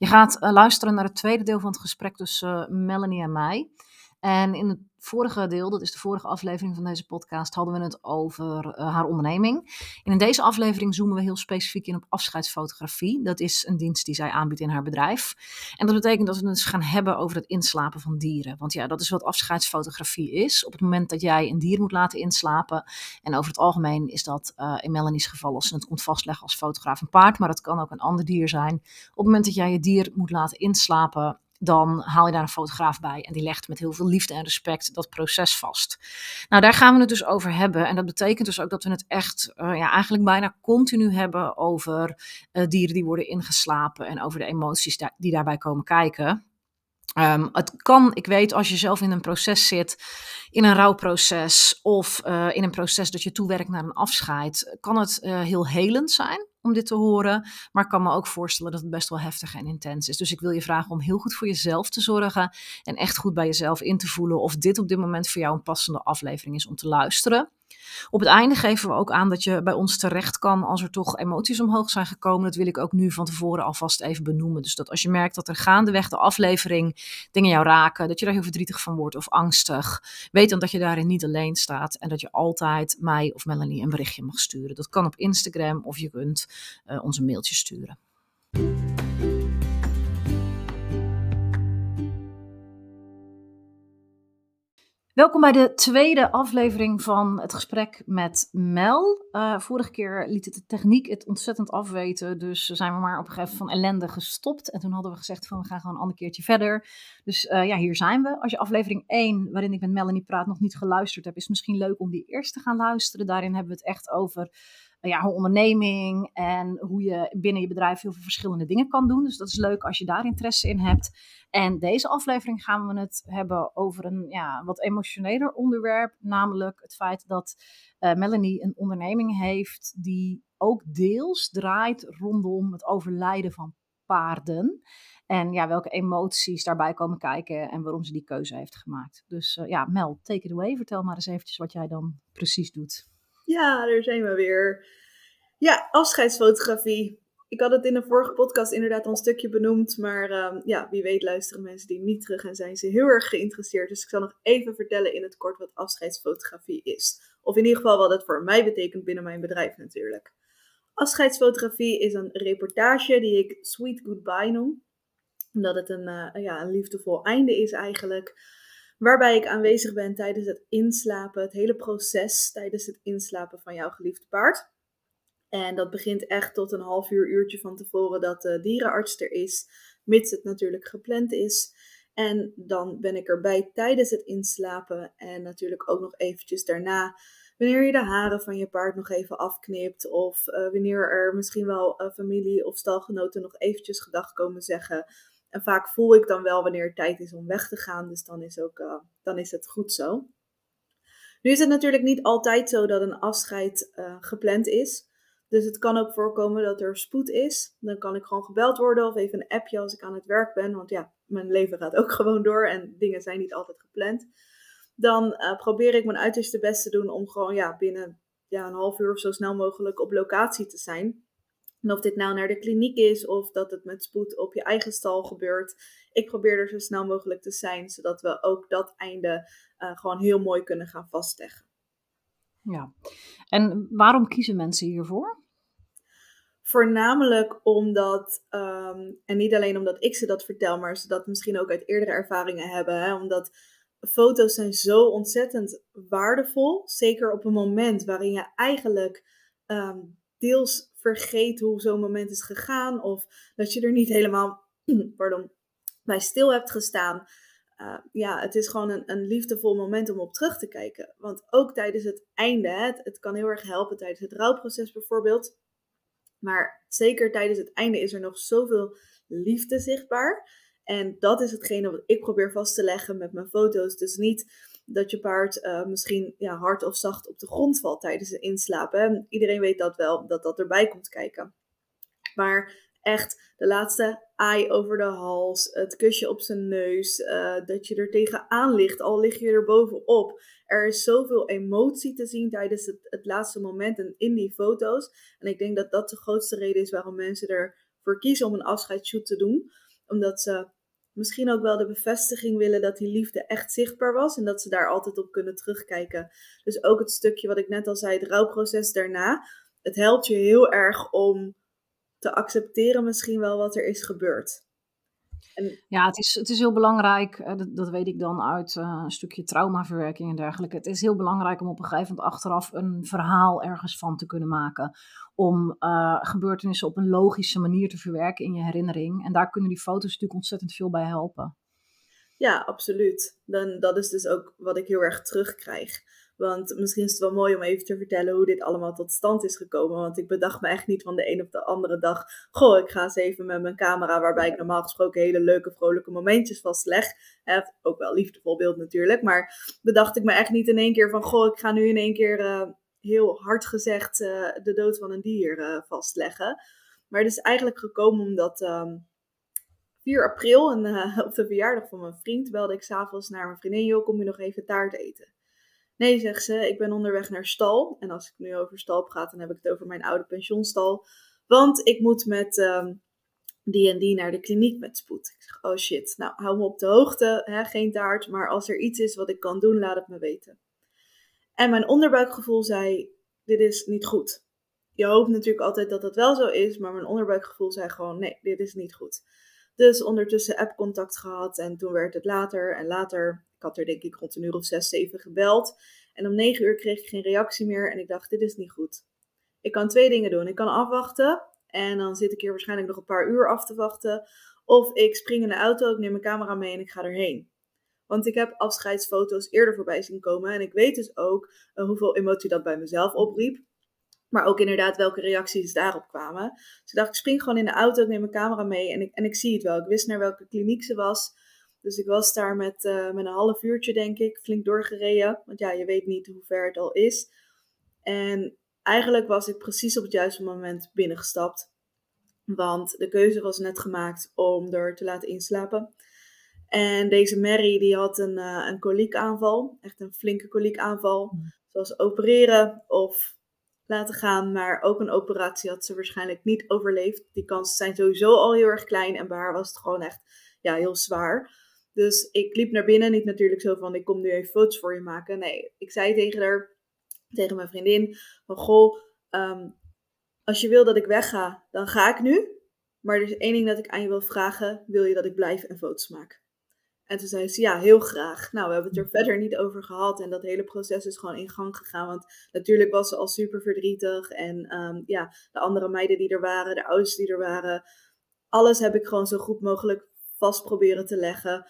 Je gaat uh, luisteren naar het tweede deel van het gesprek tussen uh, Melanie en mij. En in het vorige deel, dat is de vorige aflevering van deze podcast, hadden we het over uh, haar onderneming. En in deze aflevering zoomen we heel specifiek in op afscheidsfotografie. Dat is een dienst die zij aanbiedt in haar bedrijf. En dat betekent dat we het dus gaan hebben over het inslapen van dieren. Want ja, dat is wat afscheidsfotografie is. Op het moment dat jij een dier moet laten inslapen. En over het algemeen is dat uh, in Melanie's geval als ze het komt vastleggen als fotograaf een paard. Maar het kan ook een ander dier zijn. Op het moment dat jij je dier moet laten inslapen dan haal je daar een fotograaf bij en die legt met heel veel liefde en respect dat proces vast. Nou, daar gaan we het dus over hebben. En dat betekent dus ook dat we het echt, uh, ja, eigenlijk bijna continu hebben over uh, dieren die worden ingeslapen en over de emoties die daarbij komen kijken. Um, het kan, ik weet, als je zelf in een proces zit, in een rouwproces of uh, in een proces dat je toewerkt naar een afscheid, kan het heel helend zijn om dit te horen. Maar ik kan me ook voorstellen dat het best wel heftig en intens is. Dus ik wil je vragen om heel goed voor jezelf te zorgen. En echt goed bij jezelf in te voelen of dit op dit moment voor jou een passende aflevering is om te luisteren. Op het einde geven we ook aan dat je bij ons terecht kan als er toch emoties omhoog zijn gekomen. Dat wil ik ook nu van tevoren alvast even benoemen. Dus dat als je merkt dat er gaandeweg de aflevering dingen jou raken, dat je daar heel verdrietig van wordt of angstig, weet dan dat je daarin niet alleen staat en dat je altijd mij of Melanie een berichtje mag sturen. Dat kan op Instagram of je kunt uh, ons een mailtje sturen. Welkom bij de tweede aflevering van het gesprek met Mel. Uh, vorige keer liet het de techniek het ontzettend afweten, dus zijn we maar op een gegeven moment van ellende gestopt. En toen hadden we gezegd van we gaan gewoon een ander keertje verder. Dus uh, ja, hier zijn we. Als je aflevering 1, waarin ik met Melanie praat, nog niet geluisterd hebt, is het misschien leuk om die eerst te gaan luisteren. Daarin hebben we het echt over ja, haar onderneming en hoe je binnen je bedrijf heel veel verschillende dingen kan doen. Dus dat is leuk als je daar interesse in hebt. En deze aflevering gaan we het hebben over een ja, wat emotioneler onderwerp, namelijk het feit dat uh, Melanie een onderneming heeft die ook deels draait rondom het overlijden van paarden. En ja, welke emoties daarbij komen kijken en waarom ze die keuze heeft gemaakt. Dus uh, ja, Mel, take it away. Vertel maar eens eventjes wat jij dan precies doet. Ja, daar zijn we weer. Ja, afscheidsfotografie. Ik had het in de vorige podcast inderdaad al een stukje benoemd, maar um, ja, wie weet luisteren mensen die niet terug en zijn ze heel erg geïnteresseerd. Dus ik zal nog even vertellen in het kort wat afscheidsfotografie is. Of in ieder geval wat het voor mij betekent binnen mijn bedrijf natuurlijk. Afscheidsfotografie is een reportage die ik Sweet Goodbye noem. Omdat het een, uh, ja, een liefdevol einde is eigenlijk. Waarbij ik aanwezig ben tijdens het inslapen, het hele proces tijdens het inslapen van jouw geliefde paard. En dat begint echt tot een half uur, uurtje van tevoren dat de dierenarts er is, mits het natuurlijk gepland is. En dan ben ik erbij tijdens het inslapen en natuurlijk ook nog eventjes daarna. Wanneer je de haren van je paard nog even afknipt of uh, wanneer er misschien wel uh, familie of stalgenoten nog eventjes gedag komen zeggen. En vaak voel ik dan wel wanneer het tijd is om weg te gaan, dus dan is, ook, uh, dan is het goed zo. Nu is het natuurlijk niet altijd zo dat een afscheid gepland is. Dus het kan ook voorkomen dat er spoed is. Dan kan ik gewoon gebeld worden of even een appje als ik aan het werk ben. Want ja, mijn leven gaat ook gewoon door en dingen zijn niet altijd gepland. Dan uh, probeer ik mijn uiterste best te doen om gewoon ja, binnen ja, een half uur of zo snel mogelijk op locatie te zijn. En of dit nou naar de kliniek is of dat het met spoed op je eigen stal gebeurt. Ik probeer er zo snel mogelijk te zijn, zodat we ook dat einde uh, gewoon heel mooi kunnen gaan vastleggen. Ja, en waarom kiezen mensen hiervoor? Voornamelijk omdat, um, en niet alleen omdat ik ze dat vertel, maar ze dat misschien ook uit eerdere ervaringen hebben. Hè, omdat foto's zijn zo ontzettend waardevol. Zeker op een moment waarin je eigenlijk um, deels vergeet hoe zo'n moment is gegaan. Of dat je er niet helemaal pardon, bij stil hebt gestaan. Uh, ja, het is gewoon een, een, liefdevol moment om op terug te kijken. Want ook tijdens het einde, het, het kan heel erg helpen tijdens het rouwproces bijvoorbeeld maar zeker tijdens het einde is er nog zoveel liefde zichtbaar. En dat is hetgene wat ik probeer vast te leggen met mijn foto's. Dus niet dat je paard uh, misschien ja, hard of zacht op de grond valt tijdens het inslapen. Iedereen weet dat wel, dat dat erbij komt kijken. Maar echt de laatste aai over de hals, het kusje op zijn neus, uh, dat je er tegenaan ligt, al lig je er bovenop. Er is zoveel emotie te zien tijdens het, het laatste moment en in die foto's. En ik denk dat dat de grootste reden is waarom mensen ervoor kiezen om een afscheidsshoot te doen. Omdat ze misschien ook wel de bevestiging willen dat die liefde echt zichtbaar was en dat ze daar altijd op kunnen terugkijken. Dus ook het stukje wat ik net al zei, het rouwproces daarna. Het helpt je heel erg om te accepteren misschien wel wat er is gebeurd. En... Ja, het is, het is heel belangrijk, eh, dat, dat weet ik dan uit uh, een stukje traumaverwerking en dergelijke. Het is heel belangrijk om op een gegeven moment achteraf een verhaal ergens van te kunnen maken. Om uh, gebeurtenissen op een logische manier te verwerken in je herinnering. En daar kunnen die foto's natuurlijk ontzettend veel bij helpen. Ja, absoluut. Dan, dat is dus ook wat ik heel erg terugkrijg. Want misschien is het wel mooi om even te vertellen hoe dit allemaal tot stand is gekomen. Want ik bedacht me echt niet van de een op de andere dag. Goh, ik ga eens even met mijn camera, waarbij ik normaal gesproken hele leuke, vrolijke momentjes vastleg. He, ook wel liefdevol beeld natuurlijk. Maar bedacht ik me echt niet in één keer van. Goh, ik ga nu in één keer uh, heel hard gezegd uh, de dood van een dier uh, vastleggen. Maar het is eigenlijk gekomen omdat. Um, 4 april, en, op de verjaardag van mijn vriend, belde ik s'avonds naar mijn vriendin. Joh, kom je nog even taart eten? Nee, zegt ze, ik ben onderweg naar stal. En als ik nu over stal praat, dan heb ik het over mijn oude pensioenstal. Want ik moet met um, die en die naar de kliniek met spoed. Ik zeg, oh shit, nou hou me op de hoogte, hè, geen taart. Maar als er iets is wat ik kan doen, laat het me weten. En mijn onderbuikgevoel zei, dit is niet goed. Je hoopt natuurlijk altijd dat het wel zo is, maar mijn onderbuikgevoel zei gewoon, nee, dit is niet goed. Dus ondertussen app-contact gehad en toen werd het later en later ik had er denk ik rond een uur of zes, zeven gebeld. En om negen uur kreeg ik geen reactie meer en ik dacht, dit is niet goed. Ik kan twee dingen doen. Ik kan afwachten en dan zit ik hier waarschijnlijk nog een paar uur af te wachten. Of ik spring in de auto, ik neem mijn camera mee en ik ga erheen. Want ik heb afscheidsfoto's eerder voorbij zien komen. En ik weet dus ook uh, hoeveel emotie dat bij mezelf opriep. Maar ook inderdaad welke reacties daarop kwamen. Dus ik dacht, ik spring gewoon in de auto, ik neem mijn camera mee en ik, en ik zie het wel. Ik wist naar welke kliniek ze was. Dus ik was daar met, uh, met een half uurtje, denk ik, flink doorgereden. Want ja, je weet niet hoe ver het al is. En eigenlijk was ik precies op het juiste moment binnengestapt. Want de keuze was net gemaakt om er te laten inslapen. En deze Mary die had een, uh, een koliekaanval. Echt een flinke koliekaanval. Hmm. Zoals opereren of laten gaan. Maar ook een operatie had ze waarschijnlijk niet overleefd. Die kansen zijn sowieso al heel erg klein. En bij haar was het gewoon echt ja, heel zwaar. Dus ik liep naar binnen, niet natuurlijk zo van ik kom nu even foto's voor je maken. Nee, ik zei tegen haar, tegen mijn vriendin, van goh, ehm, als je wil dat ik wegga, dan ga ik nu. Maar er is één ding dat ik aan je wil vragen, wil je dat ik blijf en foto's maak? En toen zei ze, ja, heel graag. Nou, we hebben het er verder niet over gehad. En dat hele proces is gewoon in gang gegaan. Want natuurlijk was ze al super verdrietig. En ehm, ja, de andere meiden die er waren, de ouders die er waren. Alles heb ik gewoon zo goed mogelijk vast proberen te leggen.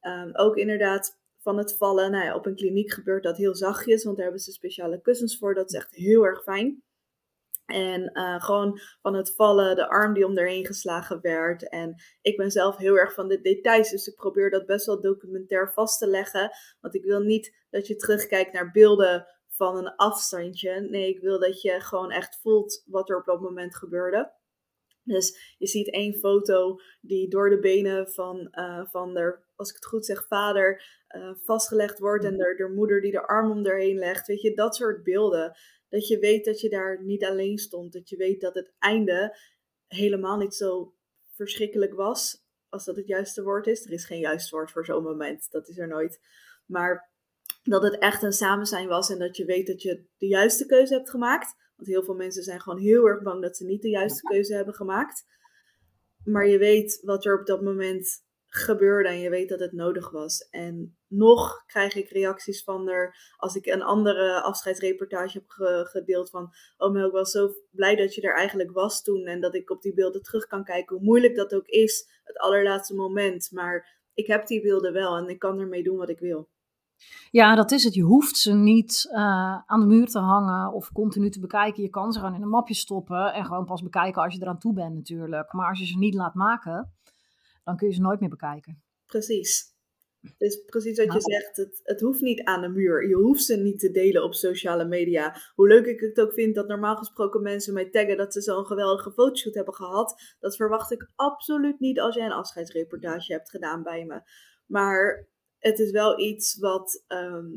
Ehm, ook inderdaad van het vallen. Nou ja, op een kliniek gebeurt dat heel zachtjes, want daar hebben ze speciale kussens voor. Dat is echt heel erg fijn. En uh, gewoon van het vallen, de arm die om erheen geslagen werd. En ik ben zelf heel erg van de details, dus ik probeer dat best wel documentair vast te leggen. Want ik wil niet dat je terugkijkt naar beelden van een afstandje. Nee, ik wil dat je gewoon echt voelt wat er op dat moment gebeurde. Dus je ziet één foto die door de benen van, uh, van de, als ik het goed zeg, vader uh, vastgelegd wordt. En de, de moeder die de arm om erheen legt. Weet je, dat soort beelden. Dat je weet dat je daar niet alleen stond. Dat je weet dat het einde helemaal niet zo verschrikkelijk was. Als dat het juiste woord is. Er is geen juist woord voor zo'n moment. Dat is er nooit. Maar dat het echt een samen zijn was. En dat je weet dat je de juiste keuze hebt gemaakt. Want heel veel mensen zijn gewoon heel erg bang dat ze niet de juiste keuze hebben gemaakt. Maar je weet wat er op dat moment gebeurde en je weet dat het nodig was. En nog krijg ik reacties van er, als ik een andere afscheidsreportage heb gedeeld van, oh Mel, ik was zo blij dat je er eigenlijk was toen en dat ik op die beelden terug kan kijken, hoe moeilijk dat ook is, het allerlaatste moment. Maar ik heb die beelden wel en ik kan ermee doen wat ik wil. Ja, dat is het. Je hoeft ze niet uh, aan de muur te hangen of continu te bekijken. Je kan ze gewoon in een mapje stoppen en gewoon pas bekijken als je eraan toe bent natuurlijk. Maar als je ze niet laat maken, dan kun je ze nooit meer bekijken. Precies. Dus precies wat je nou. zegt, het, het hoeft niet aan de muur. Je hoeft ze niet te delen op sociale media. Hoe leuk ik het ook vind dat normaal gesproken mensen mij taggen dat ze zo'n geweldige fotoshoot hebben gehad. Dat verwacht ik absoluut niet als jij een afscheidsreportage hebt gedaan bij me. Maar het is wel iets wat. Ehm,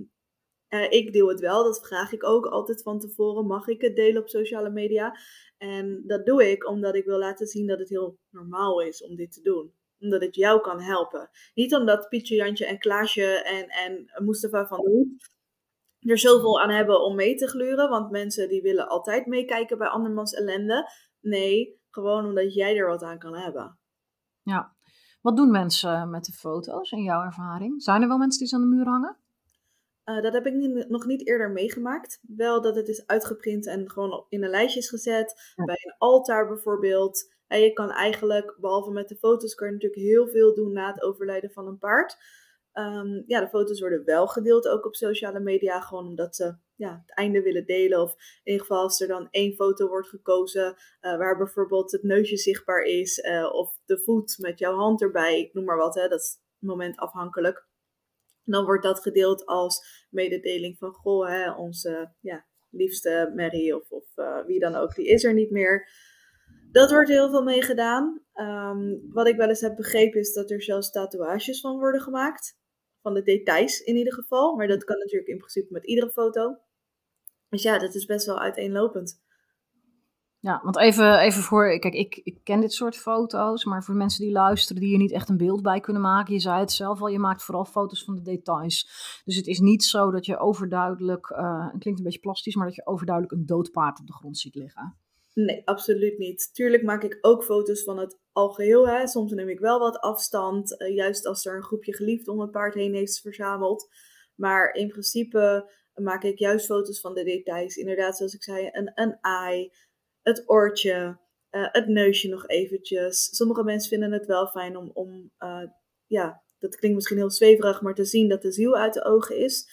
eh, ik deel het wel, dat vraag ik ook altijd van tevoren. Mag ik het delen op sociale media? En dat doe ik omdat ik wil laten zien dat het heel normaal is om dit te doen. omdat het jou kan helpen. Niet omdat Pietje, Jantje en Klaasje en, en Mustafa van der Hoek er zoveel aan hebben om mee te gluren. Want mensen die willen altijd meekijken bij andermans ellende. Nee, gewoon omdat jij er wat aan kan hebben. Ja. Wat doen mensen met de foto's in jouw ervaring? Zijn er wel mensen die ze aan de muur hangen? Uh, dat heb ik nog niet eerder meegemaakt. Wel dat het is uitgeprint en gewoon in een lijstje is gezet. Bij een altaar bijvoorbeeld. En je kan eigenlijk, behalve met de foto's, kan je natuurlijk heel veel doen na het overlijden van een paard. Um, ja, de foto's worden wel gedeeld ook op sociale media, gewoon omdat ze ja, het einde willen delen. Of in ieder geval als er dan één foto wordt gekozen uh, waar bijvoorbeeld het neusje zichtbaar is uh, of de voet met jouw hand erbij, ik noem maar wat, hè, dat is momentafhankelijk. Dan wordt dat gedeeld als mededeling van, goh, hè, onze ja, liefste Mary of, of uh, wie dan ook, die is er niet meer. Dat wordt heel veel mee gedaan. Um, wat ik wel eens heb begrepen is dat er zelfs tatoeages van worden gemaakt van de details in ieder geval. Maar dat kan natuurlijk in principe met iedere foto. Dus ja, dat is best wel uiteenlopend. Ja, want even, even voor, kijk, ik, ik ken dit soort foto's, maar voor mensen die luisteren, die er niet echt een beeld bij kunnen maken, je zei het zelf al, je maakt vooral foto's van de details. Dus het is niet zo dat je overduidelijk, uh, het klinkt een beetje plastisch, maar dat je overduidelijk een dood paard op de grond ziet liggen. Nee, absoluut niet. Tuurlijk maak ik ook foto's van het algeheel. Hè. Soms neem ik wel wat afstand, uh, juist als er een groepje geliefd om het paard heen heeft verzameld. Maar in principe maak ik juist foto's van de details. Inderdaad, zoals ik zei, een, een ei, het oortje, uh, het neusje nog eventjes. Sommige mensen vinden het wel fijn om, om uh, ja, dat klinkt misschien heel zweverig, maar te zien dat de ziel uit de ogen is.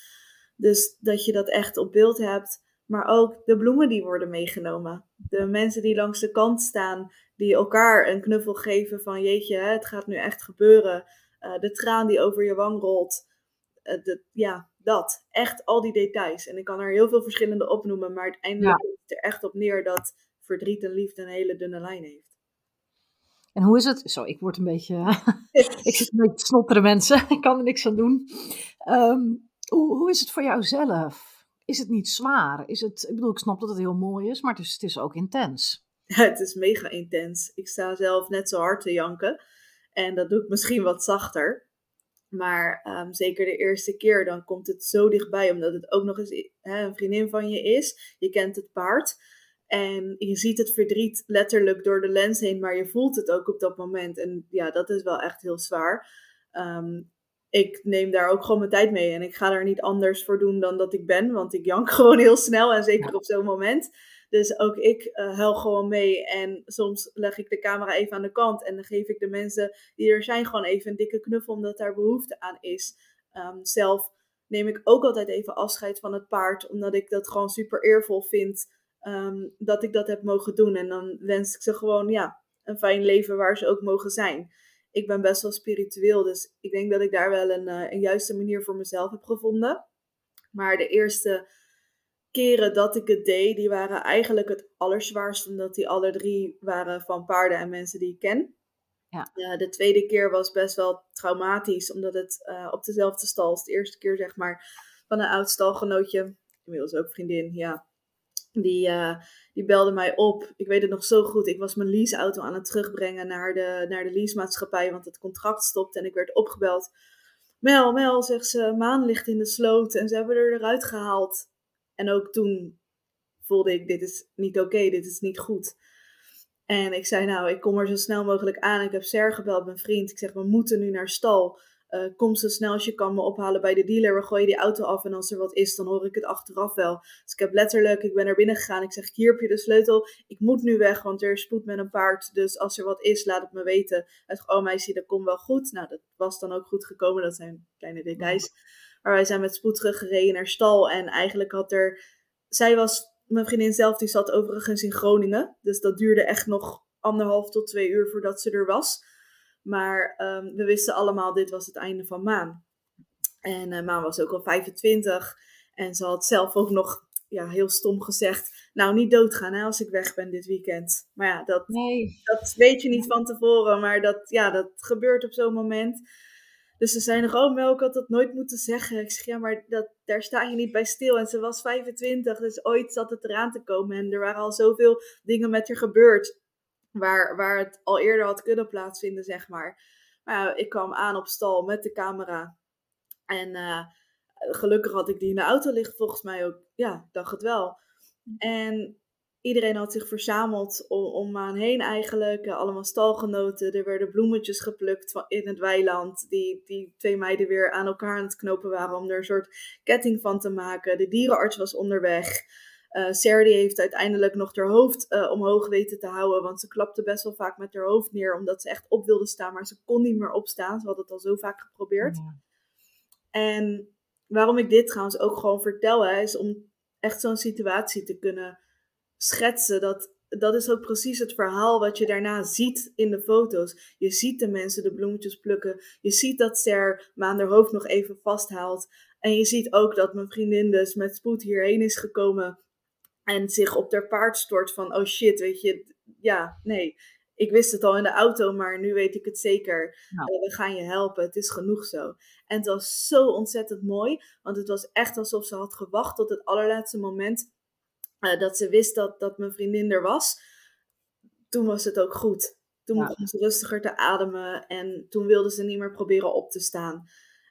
Dus dat je dat echt op beeld hebt. Maar ook de bloemen die worden meegenomen. De mensen die langs de kant staan, die elkaar een knuffel geven van jeetje, het gaat nu echt gebeuren. Uh, de traan die over je wang rolt. Uh, de, ja, dat. Echt al die details. En ik kan er heel veel verschillende opnoemen, maar uiteindelijk ja. komt het er echt op neer dat verdriet en liefde een hele dunne lijn heeft. En hoe is het? Zo, ik word een beetje. ik zit een beetje te snotteren, mensen. ik kan er niks aan doen. Um, hoe, hoe is het voor jou zelf? is het niet zwaar? Is het, ik bedoel, ik snap dat het heel mooi is, maar het is, het is ook intens. Het is mega intens. Ik sta zelf net zo hard te janken. En dat doe ik misschien wat zachter. Maar um, zeker de eerste keer, dan komt het zo dichtbij, omdat het ook nog eens hè, een vriendin van je is. Je kent het paard. En je ziet het verdriet letterlijk door de lens heen, maar je voelt het ook op dat moment. En ja, dat is wel echt heel zwaar. Um, ik neem daar ook gewoon mijn tijd mee. En ik ga er niet anders voor doen dan dat ik ben. Want ik jank gewoon heel snel en zeker op zo'n moment. Dus ook ik uh, huil gewoon mee. En soms leg ik de camera even aan de kant. En dan geef ik de mensen die er zijn gewoon even een dikke knuffel. Omdat daar behoefte aan is. Um, zelf neem ik ook altijd even afscheid van het paard. Omdat ik dat gewoon super eervol vind. Um, dat ik dat heb mogen doen. En dan wens ik ze gewoon ja, een fijn leven waar ze ook mogen zijn ik ben best wel spiritueel, dus ik denk dat ik daar wel een, uh, een juiste manier voor mezelf heb gevonden. Maar de eerste keren dat ik het deed, die waren eigenlijk het allerzwaarst, omdat die alle drie waren van paarden en mensen die ik ken. Ja. Uh, de tweede keer was best wel traumatisch, omdat het uh, op dezelfde stal is. De eerste keer, zeg maar, van een oud stalgenootje, inmiddels ook vriendin, ja, die, uh, die belde mij op. Ik weet het nog zo goed. Ik was mijn leaseauto aan het terugbrengen naar de, naar de leasemaatschappij, want het contract stopte en ik werd opgebeld. Mel, Mel, zegt ze, maan ligt in de sloot en ze hebben er eruit gehaald. En ook toen voelde ik, dit is niet oké, dit is niet goed. En ik zei, nou, ik kom er zo snel mogelijk aan. Ik heb Ser gebeld, mijn vriend. Ik zeg, we moeten nu naar stal. Uh, kom zo snel als je kan me ophalen bij de dealer. We gooien die auto af en als er wat is, dan hoor ik het achteraf wel. Dus ik heb letterlijk, ik ben er binnen gegaan. Ik zeg, hier heb je de sleutel. Ik moet nu weg, want er is spoed met een paard. Dus als er wat is, laat het me weten. Hij zegt, oh meisje, dat komt wel goed. Nou, dat was dan ook goed gekomen. Dat zijn kleine details. Maar wij zijn met spoed teruggereden naar stal. En eigenlijk had er... Zij was, mijn vriendin zelf, die zat overigens in Groningen. Dus dat duurde echt nog anderhalf tot twee uur voordat ze er was. Maar um, we wisten allemaal, dit was het einde van Maan. En uh, Maan was ook al 25. En ze had zelf ook nog ja, heel stom gezegd: Nou, niet doodgaan hè, als ik weg ben dit weekend. Maar ja, dat, nee. dat weet je niet van tevoren. Maar dat, ja, dat gebeurt op zo'n moment. Dus ze zei nog: Oh, Mel, ik had dat nooit moeten zeggen. Ik zeg: Ja, maar dat, daar sta je niet bij stil. En ze was 25, dus ooit zat het eraan te komen. En er waren al zoveel dingen met haar gebeurd waar, waar het al eerder had kunnen plaatsvinden, zeg maar. Maar ja, ik kwam aan op stal met de camera. En uh, gelukkig had ik die in de auto liggen, volgens mij ook. Ja, dacht het wel. En iedereen had zich verzameld om, om aan heen eigenlijk. allemaal stalgenoten. Er werden bloemetjes geplukt in het weiland. Die, die twee meiden weer aan elkaar aan het knopen waren om er een soort ketting van te maken. De dierenarts was onderweg. Uh, Sarah heeft uiteindelijk nog haar hoofd uh, omhoog weten te houden. Want ze klapte best wel vaak met haar hoofd neer. Omdat ze echt op wilde staan. Maar ze kon niet meer opstaan. Ze had het al zo vaak geprobeerd. En waarom ik dit trouwens ook gewoon vertel. Hè, is om echt zo'n situatie te kunnen schetsen. Dat, dat is ook precies het verhaal wat je daarna ziet in de foto's. Je ziet de mensen de bloemetjes plukken. Je ziet dat Ser me aan haar hoofd nog even vasthaalt. En je ziet ook dat mijn vriendin dus met spoed hierheen is gekomen. En zich op haar paard stort van, oh shit, weet je, ja, nee. Ik wist het al in de auto, maar nu weet ik het zeker. Nou. we gaan je helpen, het is genoeg zo. En het was zo ontzettend mooi, want het was echt alsof ze had gewacht tot het allerlaatste moment uh, dat ze wist dat, dat mijn vriendin er was. Toen was het ook goed. Toen ja. begon ze rustiger te ademen en toen wilde ze niet meer proberen op te staan.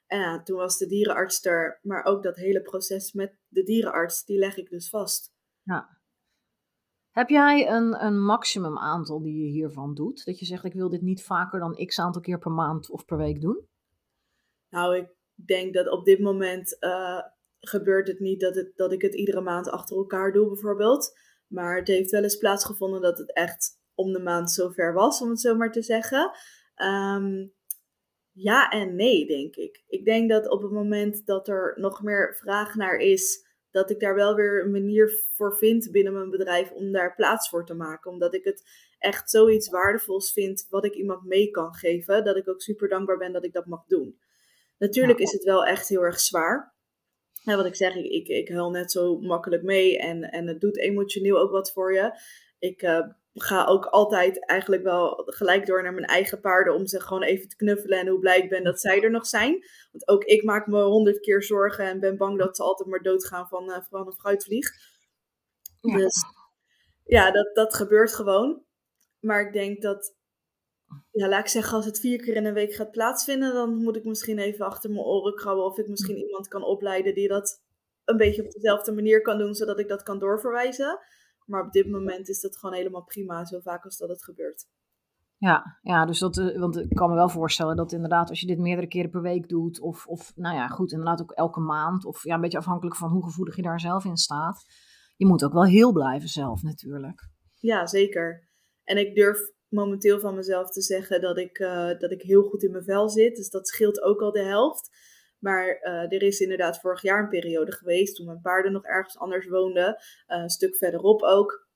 En ja, toen was de dierenarts er, maar ook dat hele proces met de dierenarts, die leg ik dus vast. Ja. Heb jij een, een maximum aantal die je hiervan doet? Dat je zegt, ik wil dit niet vaker dan x aantal keer per maand of per week doen? Nou, ik denk dat op dit moment uh, gebeurt het niet dat, het, dat ik het iedere maand achter elkaar doe, bijvoorbeeld. Maar het heeft wel eens plaatsgevonden dat het echt om de maand zover was, om het zo maar te zeggen. Ehm, ja en nee, denk ik. Ik denk dat op het moment dat er nog meer vraag naar is, dat ik daar wel weer een manier voor vind binnen mijn bedrijf om daar plaats voor te maken. Omdat ik het echt zoiets waardevols vind wat ik iemand mee kan geven, dat ik ook super dankbaar ben dat ik dat mag doen. Natuurlijk is het wel echt heel erg zwaar. En wat ik zeg, ik, ik, ik huil net zo makkelijk mee en, en het doet emotioneel ook wat voor je. Ik uh, ga ook altijd eigenlijk wel gelijk door naar mijn eigen paarden om ze gewoon even te knuffelen en hoe blij ik ben dat zij er nog zijn. Want ook ik maak me honderd keer zorgen en ben bang dat ze altijd maar doodgaan van, uh, van een fruitvlieg. Ja. Dus ja, dat, dat gebeurt gewoon. Maar ik denk dat, ja, laat ik zeggen, als het vier keer in een week gaat plaatsvinden, dan moet ik misschien even achter mijn oren krabben of ik misschien iemand kan opleiden die dat een beetje op dezelfde manier kan doen, zodat ik dat kan doorverwijzen. Maar op dit moment is dat gewoon helemaal prima, zo vaak als dat het gebeurt. Ja, ja, dus dat, eh, want ik kan me wel voorstellen dat inderdaad als je dit meerdere keren per week doet, of, of nou ja, goed, inderdaad ook elke maand, of ja, een beetje afhankelijk van hoe gevoelig je daar zelf in staat, je moet ook wel heel blijven zelf natuurlijk. Ja, zeker. En ik durf momenteel van mezelf te zeggen dat ik, uh, dat ik heel goed in mijn vel zit, dus dat scheelt ook al de helft. Maar uh, er is inderdaad vorig jaar een periode geweest toen mijn paarden nog ergens anders woonden. Uh, een stuk verderop ook.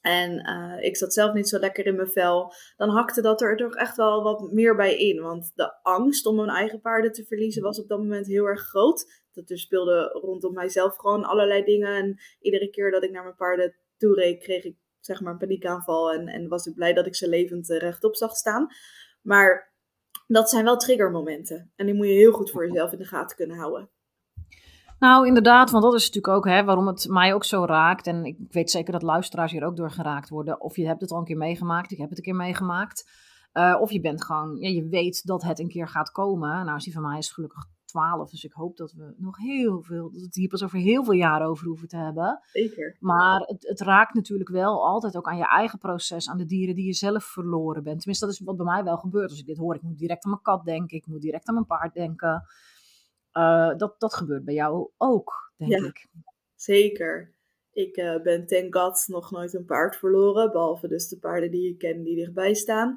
En ik zat zelf niet zo lekker in mijn vel. Dan hakte dat er toch echt wel wat meer bij in. Want de angst om mijn eigen paarden te verliezen was op dat moment heel erg groot. Dat er speelde rondom mijzelf gewoon allerlei dingen. En iedere keer dat ik naar mijn paarden toe reed, kreeg ik zeg maar een paniekaanval. En, en was ik blij dat ik ze levend rechtop zag staan. Maar dat zijn wel triggermomenten. En die moet je heel goed voor jezelf in de gaten kunnen houden. Nou, inderdaad, want dat is natuurlijk ook hè, waarom het mij ook zo raakt. En ik weet zeker dat luisteraars hier ook door geraakt worden. Of je hebt het al een keer meegemaakt, ik heb het een keer meegemaakt. Uh, of je bent gewoon, ja, je weet dat het een keer gaat komen. Nou, als die van mij is gelukkig 12, dus ik hoop dat we nog heel veel, dat we het hier pas over heel veel jaren over hoeven te hebben. Zeker. Maar het, het, raakt natuurlijk wel altijd ook aan je eigen proces, aan de dieren die je zelf verloren bent. Tenminste, dat is wat bij mij wel gebeurt. Als ik dit hoor, ik moet direct aan mijn kat denken, ik moet direct aan mijn paard denken. Uh, dat, dat gebeurt bij jou ook, denk ja, ik. Zeker. Ik uh, ben ten God nog nooit een paard verloren, behalve dus de paarden die ik ken die dichtbij staan.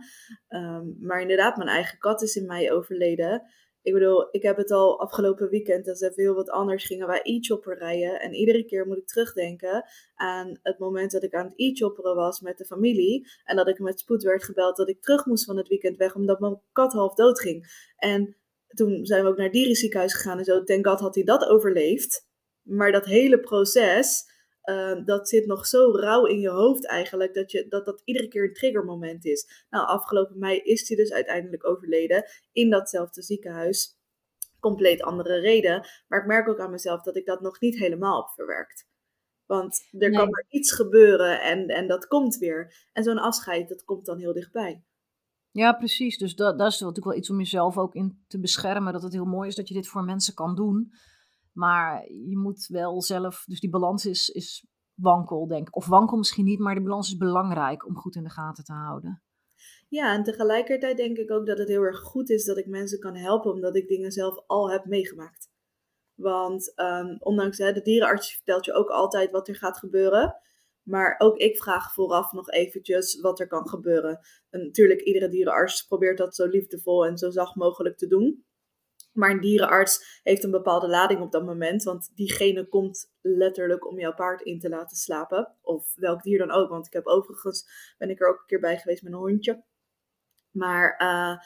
Um, maar inderdaad, mijn eigen kat is in mei overleden. Ik bedoel, ik heb het al afgelopen weekend, dat is even heel wat anders, gingen wij e-chopper rijden. En iedere keer moet ik terugdenken aan het moment dat ik aan het e-chopperen was met de familie. En dat ik met spoed werd gebeld dat ik terug moest van het weekend weg, omdat mijn kat half dood ging. En toen zijn we ook naar het dierenziekenhuis gegaan en zo. Denk God had hij dat overleefd. Maar dat hele proces, uh, dat zit nog zo rauw in je hoofd eigenlijk, dat, je, dat dat iedere keer een triggermoment is. Nou, afgelopen mei is hij dus uiteindelijk overleden in datzelfde ziekenhuis. Compleet andere reden. Maar ik merk ook aan mezelf dat ik dat nog niet helemaal heb verwerkt. Want er kan maar iets gebeuren en, en dat komt weer. En zo'n afscheid, dat komt dan heel dichtbij. Ja, precies. Dus dat, dat is natuurlijk wel iets om jezelf ook in te beschermen. Dat het heel mooi is dat je dit voor mensen kan doen. Maar je moet wel zelf, dus die balans is, is wankel, denk ik. Of wankel misschien niet, maar de balans is belangrijk om goed in de gaten te houden. Ja, en tegelijkertijd denk ik ook dat het heel erg goed is dat ik mensen kan helpen, omdat ik dingen zelf al heb meegemaakt. Want um, ondanks hè, de dierenarts vertelt je ook altijd wat er gaat gebeuren. Maar ook ik vraag vooraf nog eventjes wat er kan gebeuren. En natuurlijk, iedere dierenarts probeert dat zo liefdevol en zo zacht mogelijk te doen. Maar een dierenarts heeft een bepaalde lading op dat moment. Want diegene komt letterlijk om jouw paard in te laten slapen. Of welk dier dan ook. Want ik heb overigens, ben ik er ook een keer bij geweest met een hondje. Maar uh,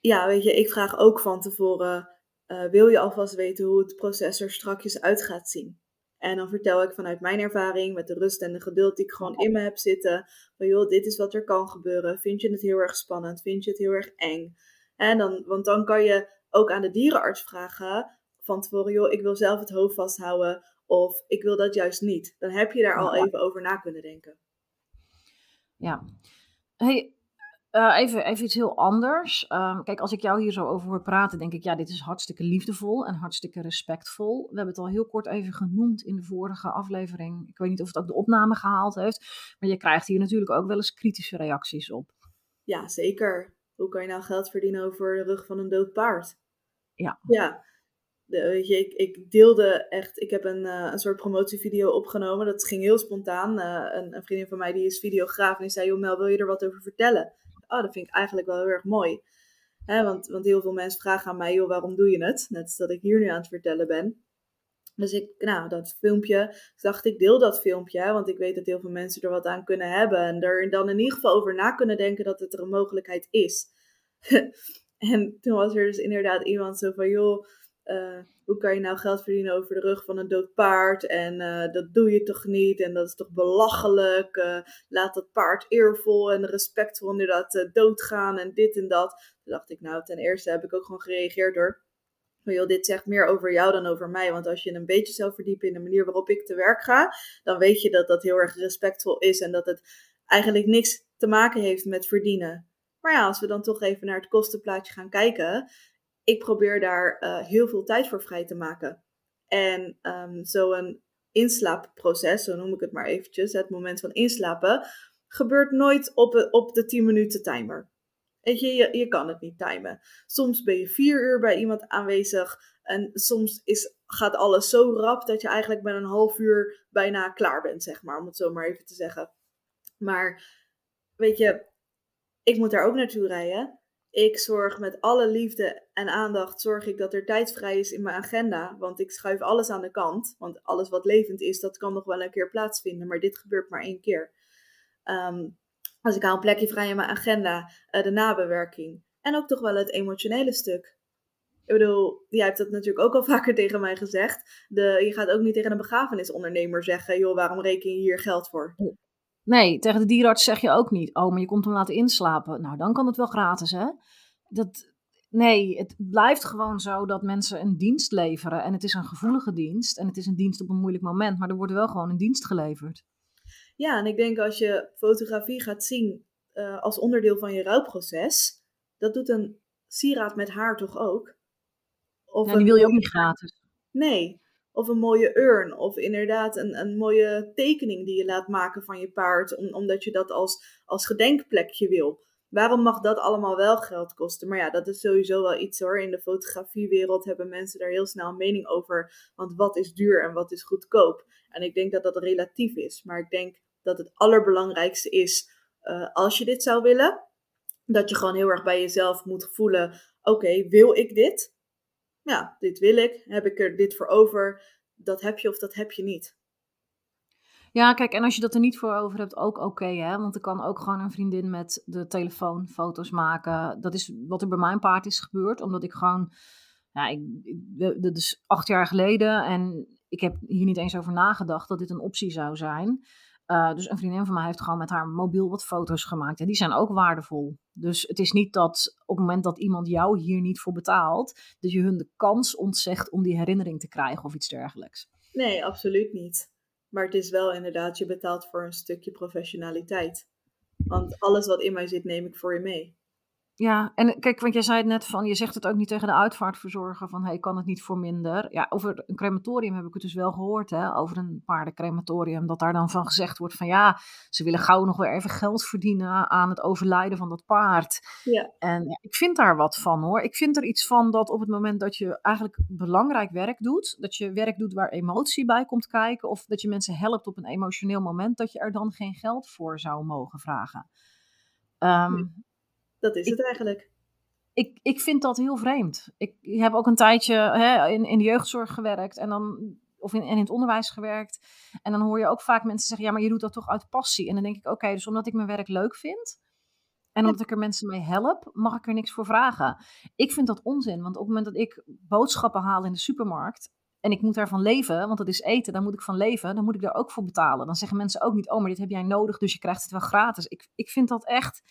ja, weet je, ik vraag ook van tevoren, uh, wil je alvast weten hoe het proces er strakjes uit gaat zien? En dan vertel ik vanuit mijn ervaring, met de rust en de geduld die ik gewoon in me heb zitten, van joh, dit is wat er kan gebeuren. Vind je het heel erg spannend? Vind je het heel erg eng? En dan, want dan kan je ook aan de dierenarts vragen van tevoren, joh, ik wil zelf het hoofd vasthouden of ik wil dat juist niet. Dan heb je daar al even over na kunnen denken. Ja. Hey, uh, even, even iets heel anders. Uh, kijk, als ik jou hier zo over hoor praten, denk ik, ja, dit is hartstikke liefdevol en hartstikke respectvol. We hebben het al heel kort even genoemd in de vorige aflevering. Ik weet niet of het ook de opname gehaald heeft, maar je krijgt hier natuurlijk ook wel eens kritische reacties op. Ja, zeker. Hoe kan je nou geld verdienen over de rug van een dood paard? Ja. Ja. De, weet je, ik, ik deelde echt, ik heb een, uh, een soort promotievideo opgenomen. Dat ging heel spontaan. Uh, een, een, vriendin van mij die is videograaf en die zei, wil je er wat over vertellen? oh, dat vind ik eigenlijk wel heel erg mooi. want, want heel veel mensen vragen aan mij, joh, waarom doe je het? Net als dat ik hier nu aan het vertellen ben. Dus ik, nou, dat filmpje, dacht ik deel dat filmpje, want ik weet dat heel veel mensen er wat aan kunnen hebben. En er dan in ieder geval over na kunnen denken dat het er een mogelijkheid is. en toen was er dus inderdaad iemand zo van, joh, uh, hoe kan je nou geld verdienen over de rug van een dood paard? En uh, dat doe je toch niet? En dat is toch belachelijk? Uh, laat dat paard eervol en respectvol inderdaad doodgaan en dit en dat. Toen dacht ik, nou, ten eerste heb ik ook gewoon gereageerd door. Joh, dit zegt meer over jou dan over mij. Want als je een beetje zou verdiepen in de manier waarop ik te werk ga, dan weet je dat dat heel erg respectvol is en dat het eigenlijk niks te maken heeft met verdienen. Maar ja, als we dan toch even naar het kostenplaatje gaan kijken, ik probeer daar uh, heel veel tijd voor vrij te maken. En um, zo'n inslaapproces, zo noem ik het maar eventjes, het moment van inslapen, gebeurt nooit op, op de 10 minuten timer. Weet je, je, je kan het niet timen. Soms ben je vier uur bij iemand aanwezig en soms is, gaat alles zo rap dat je eigenlijk met een half uur bijna klaar bent, zeg maar, om het zo maar even te zeggen. Maar weet je, ik moet daar ook naartoe rijden. Ik zorg met alle liefde en aandacht zorg ik dat er tijd vrij is in mijn agenda. Want ik schuif alles aan de kant. Want alles wat levend is, dat kan nog wel een keer plaatsvinden. Maar dit gebeurt maar één keer. Um, als ik haal een plekje vrij in mijn agenda, uh, de nabewerking. En ook toch wel het emotionele stuk. Ik bedoel, jij hebt dat natuurlijk ook al vaker tegen mij gezegd. De, je gaat ook niet tegen een begrafenisondernemer zeggen: joh, waarom reken je hier geld voor? Nee, tegen de dierenarts zeg je ook niet. Oh, maar je komt hem laten inslapen. Nou, dan kan het wel gratis, hè? Dat, nee, het blijft gewoon zo dat mensen een dienst leveren. En het is een gevoelige dienst. En het is een dienst op een moeilijk moment. Maar er wordt wel gewoon een dienst geleverd. Ja, en ik denk als je fotografie gaat zien uh, als onderdeel van je rouwproces. Dat doet een sieraad met haar toch ook? Of ja, die wil je ook niet gratis. Nee, of een mooie urn. Of inderdaad een, een mooie tekening die je laat maken van je paard. Om, omdat je dat als, als gedenkplekje wil. Waarom mag dat allemaal wel geld kosten? Maar ja, dat is sowieso wel iets hoor. In de fotografiewereld hebben mensen daar heel snel een mening over. Want wat is duur en wat is goedkoop? En ik denk dat dat relatief is. Maar ik denk dat het allerbelangrijkste is, uh, als je dit zou willen, dat je gewoon heel erg bij jezelf moet voelen: oké, wil ik dit? Ja, dit wil ik, heb ik er dit voor over, dat heb je of dat heb je niet. Ja, kijk, en als je dat er niet voor over hebt, ook oké, hè. Want er kan ook gewoon een vriendin met de telefoon foto's maken. Dat is wat er bij mijn paard is gebeurd, omdat ik gewoon... Ja, ik, dat is acht jaar geleden en ik heb hier niet eens over nagedacht dat dit een optie zou zijn. Uh, dus een vriendin van mij heeft gewoon met haar mobiel wat foto's gemaakt. En die zijn ook waardevol. Dus het is niet dat op het moment dat iemand jou hier niet voor betaalt, dat je hun de kans ontzegt om die herinnering te krijgen of iets dergelijks. Nee, absoluut niet. Maar het is wel inderdaad, je betaalt voor een stukje professionaliteit. Want alles wat in mij zit, neem ik voor je mee. Ja, en kijk, want jij zei het net van, je zegt het ook niet tegen de uitvaartverzorger van, hey, kan het niet voor minder? Ja, over een crematorium heb ik het dus wel gehoord, hè, over een paardencrematorium, dat daar dan van gezegd wordt van, ja, ze willen gauw nog weer even geld verdienen aan het overlijden van dat paard. Ja. En ja, ik vind daar wat van hoor. Ik vind er iets van dat op het moment dat je eigenlijk belangrijk werk doet, dat je werk doet waar emotie bij komt kijken, of dat je mensen helpt op een emotioneel moment, dat je er dan geen geld voor zou mogen vragen. Um, dat is het eigenlijk. Ik, ik vind dat heel vreemd. Ik heb ook een tijdje hè, in, in de jeugdzorg gewerkt en dan, of in, en in het onderwijs gewerkt. En dan hoor je ook vaak mensen zeggen: ja, maar je doet dat toch uit passie. En dan denk ik: oké, dus omdat ik mijn werk leuk vind. En omdat ik er mensen mee help, mag ik er niks voor vragen. Ik vind dat onzin, want op het moment dat ik boodschappen haal in de supermarkt en ik moet daarvan leven, want dat is eten, daar moet ik van leven, dan moet ik daar ook voor betalen. Dan zeggen mensen ook niet, oh, maar dit heb jij nodig, dus je krijgt het wel gratis. Ik, ik vind dat echt,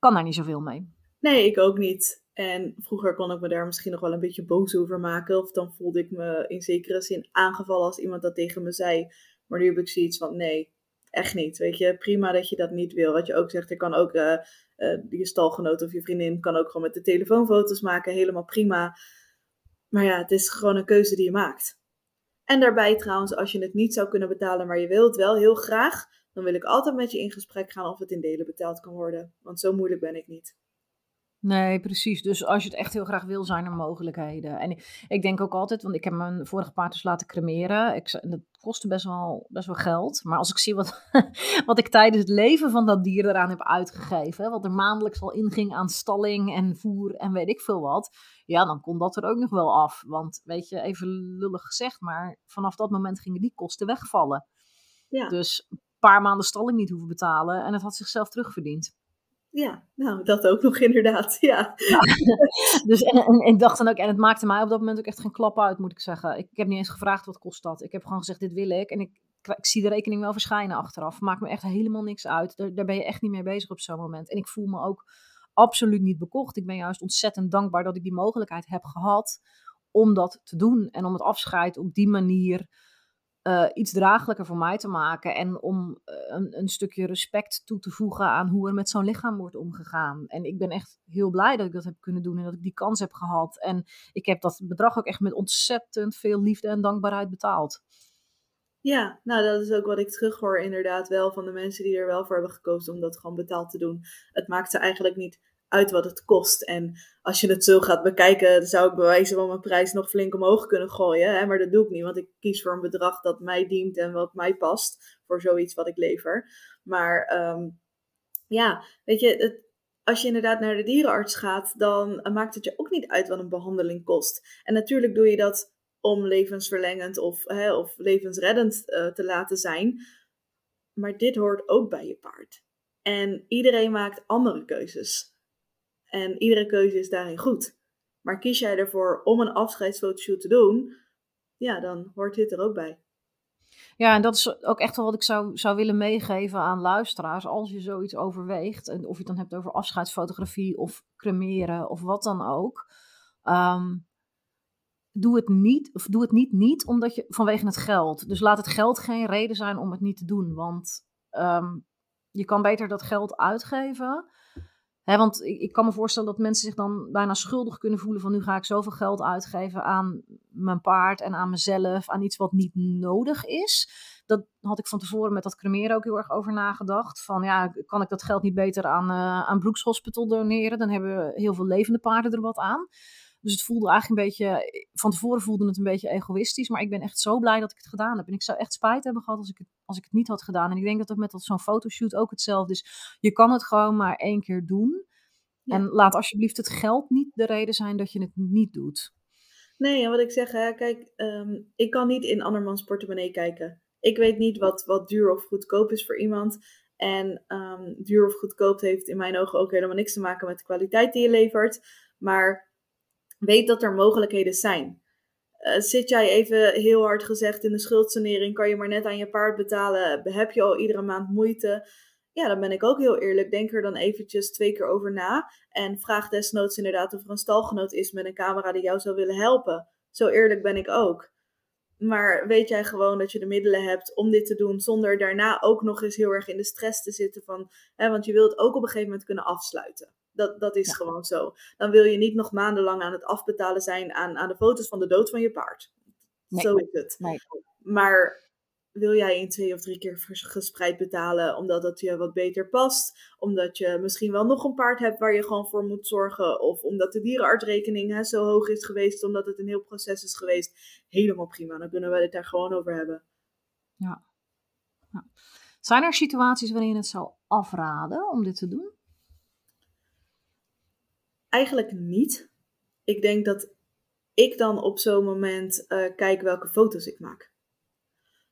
kan daar niet zoveel mee. Nee, ik ook niet. En vroeger kon ik me daar misschien nog wel een beetje boos over maken. Of dan voelde ik me in zekere zin aangevallen als iemand dat tegen me zei. Maar nu heb ik zoiets van, nee, echt niet. Weet je, prima dat je dat niet wil. Wat je ook zegt, er kan ook uh, uh, je stalgenoot of je vriendin kan ook gewoon met de telefoon foto's maken. Helemaal prima. Maar ja, het is gewoon een keuze die je maakt. En daarbij trouwens, als je het niet zou kunnen betalen, maar je wilt wel heel graag, dan wil ik altijd met je in gesprek gaan of het in delen betaald kan worden. Want zo moeilijk ben ik niet. Nee, precies. Dus als je het echt heel graag wil, zijn er mogelijkheden. En ik, denk ook altijd, want ik heb mijn vorige paard dus laten cremeren. Ik, dat kostte best wel, best wel geld. Maar als ik zie wat, wat ik tijdens het leven van dat dier eraan heb uitgegeven, wat er maandelijks al inging aan stalling en voer en weet ik veel wat, ja, dan kon dat er ook nog wel af. Want weet je, even lullig gezegd, maar vanaf dat moment gingen die kosten wegvallen. Ja. Dus paar maanden stalling niet hoeven betalen en het had zichzelf terugverdiend. Ja, nou, dat ook nog inderdaad, ja. dus en, en, ik dacht dan ook, en het maakte mij op dat moment ook echt geen klap uit, moet ik zeggen. Ik, ik heb niet eens gevraagd wat kost dat. Ik heb gewoon gezegd, dit wil ik. En ik, ik zie de rekening wel verschijnen achteraf. Maakt me echt helemaal niks uit. Daar, daar ben je echt niet mee bezig op zo'n moment. En ik voel me ook absoluut niet bekocht. Ik ben juist ontzettend dankbaar dat ik die mogelijkheid heb gehad om dat te doen. En om het afscheid op die manier uh, iets draaglijker voor mij te maken. En om uh, een, een, stukje respect toe te voegen aan hoe er met zo'n lichaam wordt omgegaan. En ik ben echt heel blij dat ik dat heb kunnen doen en dat ik die kans heb gehad. En ik heb dat bedrag ook echt met ontzettend veel liefde en dankbaarheid betaald. Ja, nou dat is ook wat ik terughoor inderdaad wel van de mensen die er wel voor hebben gekozen om dat gewoon betaald te doen. Het maakt ze eigenlijk niet uit wat het kost. En als je het zo gaat bekijken, zou ik bewijzen van mijn prijs nog flink omhoog kunnen gooien. Hè? Maar dat doe ik niet, want ik kies voor een bedrag dat mij dient en wat mij past voor zoiets wat ik lever. Maar um, ja, weet je, het, als je inderdaad naar de dierenarts gaat, dan maakt het je ook niet uit wat een behandeling kost. En natuurlijk doe je dat om levensverlengend of, hè, of levensreddend uh, te laten zijn. Maar dit hoort ook bij je paard. En iedereen maakt andere keuzes. En iedere keuze is daarin goed. Maar kies jij ervoor om een afscheidsfotoshoot te doen, ja, dan hoort dit er ook bij. Ja, en dat is ook echt wel wat ik zou, zou willen meegeven aan luisteraars. Als je zoiets overweegt, en of je het dan hebt over afscheidsfotografie of cremeren of wat dan ook. Ehm, doe het niet, of doe het niet, niet omdat je, vanwege het geld. Dus laat het geld geen reden zijn om het niet te doen. Want ehm, je kan beter dat geld uitgeven want ik, ik, kan me voorstellen dat mensen zich dan bijna schuldig kunnen voelen van nu ga ik zoveel geld uitgeven aan mijn paard en aan mezelf, aan iets wat niet nodig is. Dat had ik van tevoren met dat cremeren ook heel erg over nagedacht. Van ja, kan ik dat geld niet beter aan, uh, aan Brooks Hospital doneren? Dan hebben heel veel levende paarden er wat aan. Dus het voelde eigenlijk een beetje, van tevoren voelde het een beetje egoïstisch. Maar ik ben echt zo blij dat ik het gedaan heb. En ik zou echt spijt hebben gehad als ik het, als ik het niet had gedaan. En ik denk dat het met zo'n fotoshoot ook hetzelfde is. Je kan het gewoon maar één keer doen. En laat alsjeblieft het geld niet de reden zijn dat je het niet doet. Nee, en wat ik zeg, hè, kijk, um, ik kan niet in andermans portemonnee kijken. Ik weet niet wat, wat duur of goedkoop is voor iemand. En um, duur of goedkoop heeft in mijn ogen ook helemaal niks te maken met de kwaliteit die je levert. Maar weet dat er mogelijkheden zijn. Uh, zit jij even heel hard gezegd in de schuldsanering, kan je maar net aan je paard betalen, heb je al iedere maand moeite. Ja, dan ben ik ook heel eerlijk. Denk er dan eventjes twee keer over na. En vraag desnoods inderdaad of er een stalgenoot is met een camera die jou zou willen helpen. Zo eerlijk ben ik ook. Maar weet jij gewoon dat je de middelen hebt om dit te doen, zonder daarna ook nog eens heel erg in de stress te zitten van, hè, want je wilt ook op een gegeven moment kunnen afsluiten. Dat, dat is gewoon zo. Dan wil je niet nog maandenlang aan het afbetalen zijn aan, aan de foto's van de dood van je paard. zo is het. Nee. Maar wil jij in twee of drie keer gespreid betalen omdat dat je wat beter past, omdat je misschien wel nog een paard hebt waar je gewoon voor moet zorgen, of omdat de dierenartsrekening hè, zo hoog is geweest, omdat het een heel proces is geweest, helemaal prima. Dan kunnen we het daar gewoon over hebben. Ja. ja. Zijn er situaties waarin je het zou afraden om dit te doen? Eigenlijk niet. Ik denk dat ik dan op zo'n moment uh, kijk welke foto's ik maak.